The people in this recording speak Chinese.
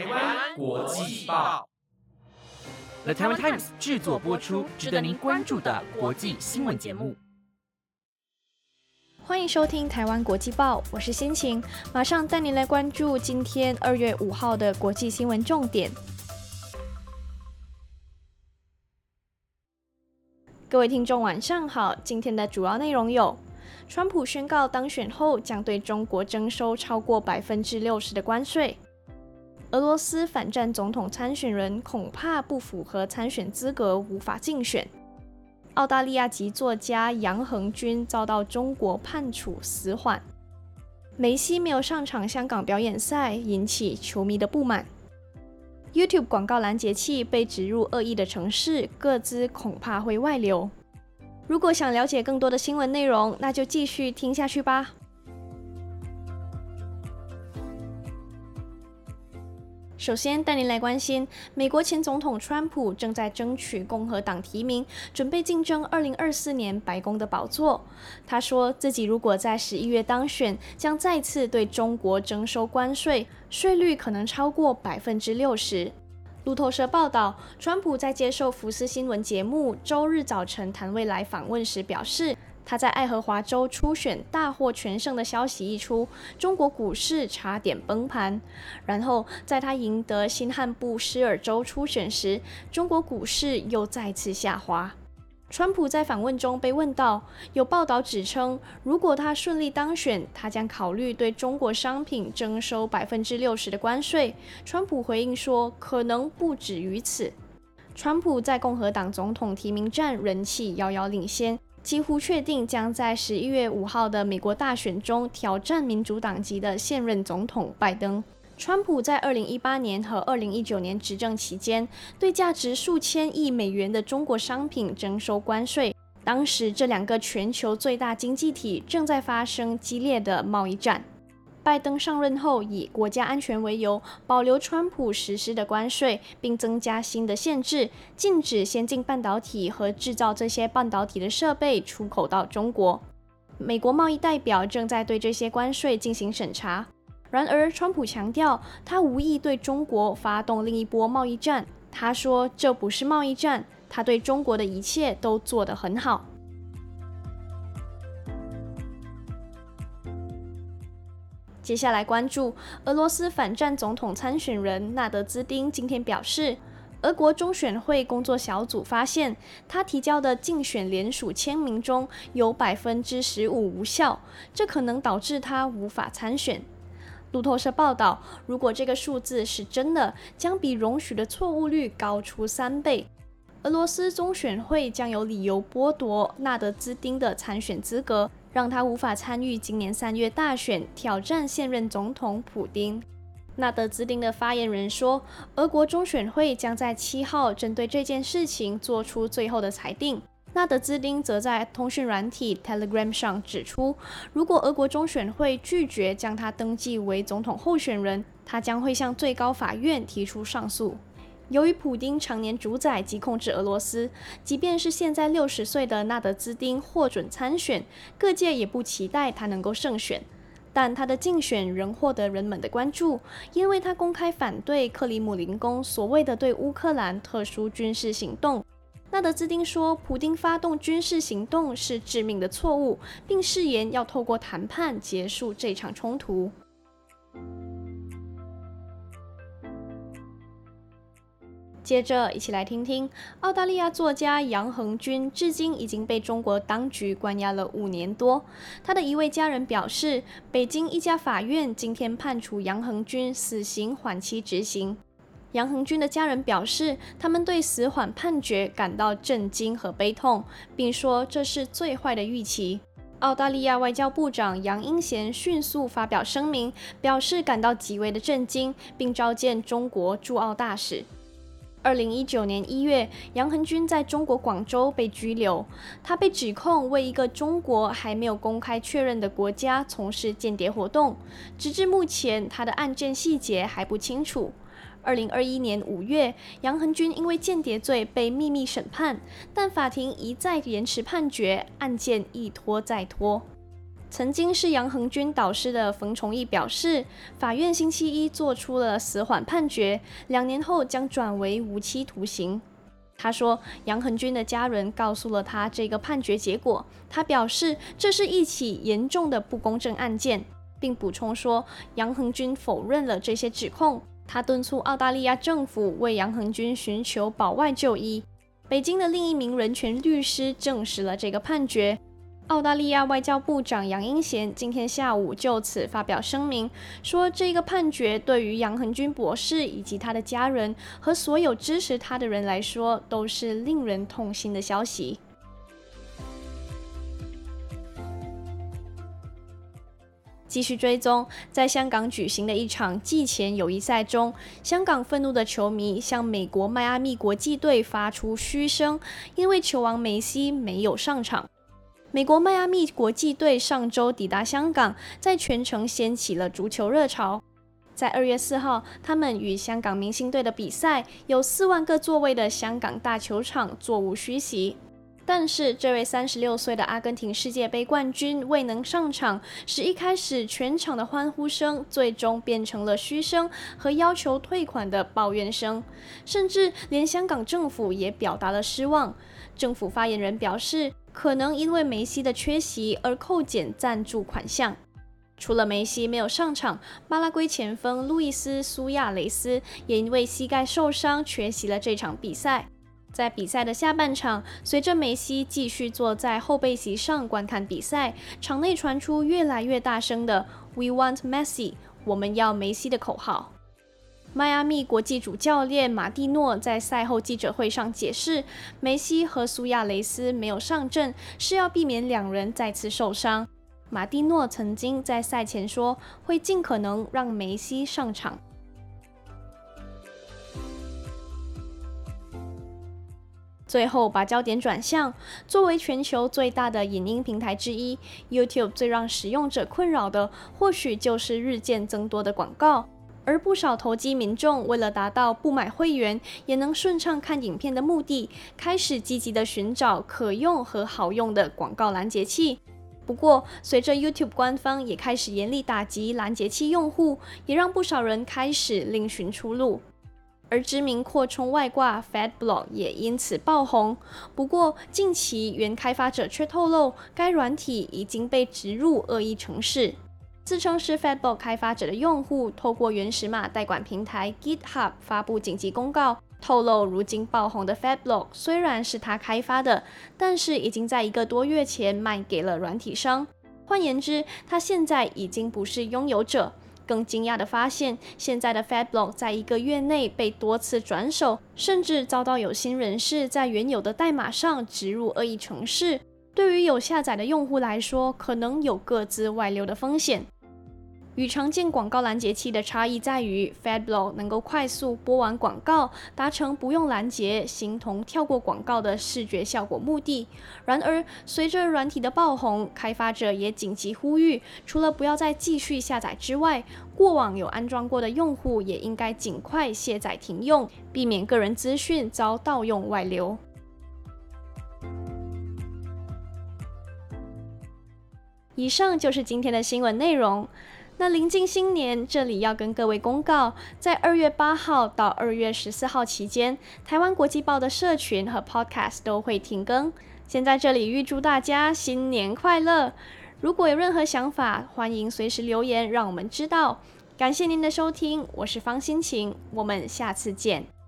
台湾国际报，The Taiwan Times 制作播出，值得您关注的国际新闻节目。欢迎收听台湾国际报，我是心情，马上带您来关注今天二月五号的国际新闻重点。各位听众，晚上好。今天的主要内容有：川普宣告当选后将对中国征收超过百分之六十的关税；俄罗斯反战总统参选人恐怕不符合参选资格，无法竞选；澳大利亚籍作家杨恒军遭到中国判处死缓；梅西没有上场香港表演赛，引起球迷的不满。YouTube 广告拦截器被植入恶意的城市，各自恐怕会外流。如果想了解更多的新闻内容，那就继续听下去吧。首先带您来关心，美国前总统川普正在争取共和党提名，准备竞争2024年白宫的宝座。他说自己如果在十一月当选，将再次对中国征收关税，税率可能超过百分之六十。路透社报道，川普在接受福斯新闻节目周日早晨谈未来访问时表示。他在爱荷华州初选大获全胜的消息一出，中国股市差点崩盘。然后，在他赢得新罕布什尔州初选时，中国股市又再次下滑。川普在访问中被问到，有报道指称，如果他顺利当选，他将考虑对中国商品征收百分之六十的关税。川普回应说，可能不止于此。川普在共和党总统提名战人气遥遥领先。几乎确定将在十一月五号的美国大选中挑战民主党籍的现任总统拜登。川普在二零一八年和二零一九年执政期间，对价值数千亿美元的中国商品征收关税。当时，这两个全球最大经济体正在发生激烈的贸易战。拜登上任后，以国家安全为由，保留川普实施的关税，并增加新的限制，禁止先进半导体和制造这些半导体的设备出口到中国。美国贸易代表正在对这些关税进行审查。然而，川普强调，他无意对中国发动另一波贸易战。他说：“这不是贸易战，他对中国的一切都做得很好。”接下来关注俄罗斯反战总统参选人纳德兹丁今天表示，俄国中选会工作小组发现他提交的竞选联署签名中有百分之十五无效，这可能导致他无法参选。路透社报道，如果这个数字是真的，将比容许的错误率高出三倍。俄罗斯中选会将有理由剥夺纳德兹丁的参选资格。让他无法参与今年三月大选，挑战现任总统普丁。纳德兹丁的发言人说，俄国中选会将在七号针对这件事情做出最后的裁定。纳德兹丁则在通讯软体 Telegram 上指出，如果俄国中选会拒绝将他登记为总统候选人，他将会向最高法院提出上诉。由于普丁常年主宰及控制俄罗斯，即便是现在六十岁的纳德兹丁获准参选，各界也不期待他能够胜选。但他的竞选仍获得人们的关注，因为他公开反对克里姆林宫所谓的对乌克兰特殊军事行动。纳德兹丁说，普丁发动军事行动是致命的错误，并誓言要透过谈判结束这场冲突。接着，一起来听听澳大利亚作家杨恒军，至今已经被中国当局关押了五年多。他的一位家人表示，北京一家法院今天判处杨恒军死刑缓期执行。杨恒军的家人表示，他们对死缓判决感到震惊和悲痛，并说这是最坏的预期。澳大利亚外交部长杨英贤迅速发表声明，表示感到极为的震惊，并召见中国驻澳大使。二零一九年一月，杨恒军在中国广州被拘留。他被指控为一个中国还没有公开确认的国家从事间谍活动。直至目前，他的案件细节还不清楚。二零二一年五月，杨恒军因为间谍罪被秘密审判，但法庭一再延迟判决，案件一拖再拖。曾经是杨恒军导师的冯崇义表示，法院星期一做出了死缓判决，两年后将转为无期徒刑。他说，杨恒军的家人告诉了他这个判决结果。他表示，这是一起严重的不公正案件，并补充说，杨恒军否认了这些指控。他敦促澳大利亚政府为杨恒军寻求保外就医。北京的另一名人权律师证实了这个判决。澳大利亚外交部长杨英贤今天下午就此发表声明，说这个判决对于杨恒军博士以及他的家人和所有支持他的人来说都是令人痛心的消息。继续追踪，在香港举行的一场季前友谊赛中，香港愤怒的球迷向美国迈阿密国际队发出嘘声，因为球王梅西没有上场。美国迈阿密国际队上周抵达香港，在全城掀起了足球热潮。在二月四号，他们与香港明星队的比赛，有四万个座位的香港大球场座无虚席。但是，这位三十六岁的阿根廷世界杯冠军未能上场，使一开始全场的欢呼声最终变成了嘘声和要求退款的抱怨声，甚至连香港政府也表达了失望。政府发言人表示。可能因为梅西的缺席而扣减赞助款项。除了梅西没有上场，巴拉圭前锋路易斯·苏亚雷斯也因为膝盖受伤缺席了这场比赛。在比赛的下半场，随着梅西继续坐在后备席上观看比赛，场内传出越来越大声的 “We want Messi”，我们要梅西的口号。迈阿密国际主教练马蒂诺在赛后记者会上解释，梅西和苏亚雷斯没有上阵，是要避免两人再次受伤。马蒂诺曾经在赛前说，会尽可能让梅西上场。最后，把焦点转向，作为全球最大的影音平台之一，YouTube 最让使用者困扰的，或许就是日渐增多的广告。而不少投机民众为了达到不买会员也能顺畅看影片的目的，开始积极的寻找可用和好用的广告拦截器。不过，随着 YouTube 官方也开始严厉打击拦截器用户，也让不少人开始另寻出路。而知名扩充外挂 FatBlock 也因此爆红。不过，近期原开发者却透露，该软体已经被植入恶意程式。自称是 Fatbook 开发者的用户，透过原始码代管平台 GitHub 发布紧急公告，透露如今爆红的 Fatbook 虽然是他开发的，但是已经在一个多月前卖给了软体商。换言之，他现在已经不是拥有者。更惊讶的发现，现在的 Fatbook 在一个月内被多次转手，甚至遭到有心人士在原有的代码上植入恶意程式。对于有下载的用户来说，可能有各自外流的风险。与常见广告拦截器的差异在于，FadBlock 能够快速播完广告，达成不用拦截、形同跳过广告的视觉效果目的。然而，随着软体的爆红，开发者也紧急呼吁，除了不要再继续下载之外，过往有安装过的用户也应该尽快卸载停用，避免个人资讯遭盗用外流。以上就是今天的新闻内容。那临近新年，这里要跟各位公告，在二月八号到二月十四号期间，台湾国际报的社群和 Podcast 都会停更。先在这里预祝大家新年快乐！如果有任何想法，欢迎随时留言，让我们知道。感谢您的收听，我是方心晴，我们下次见。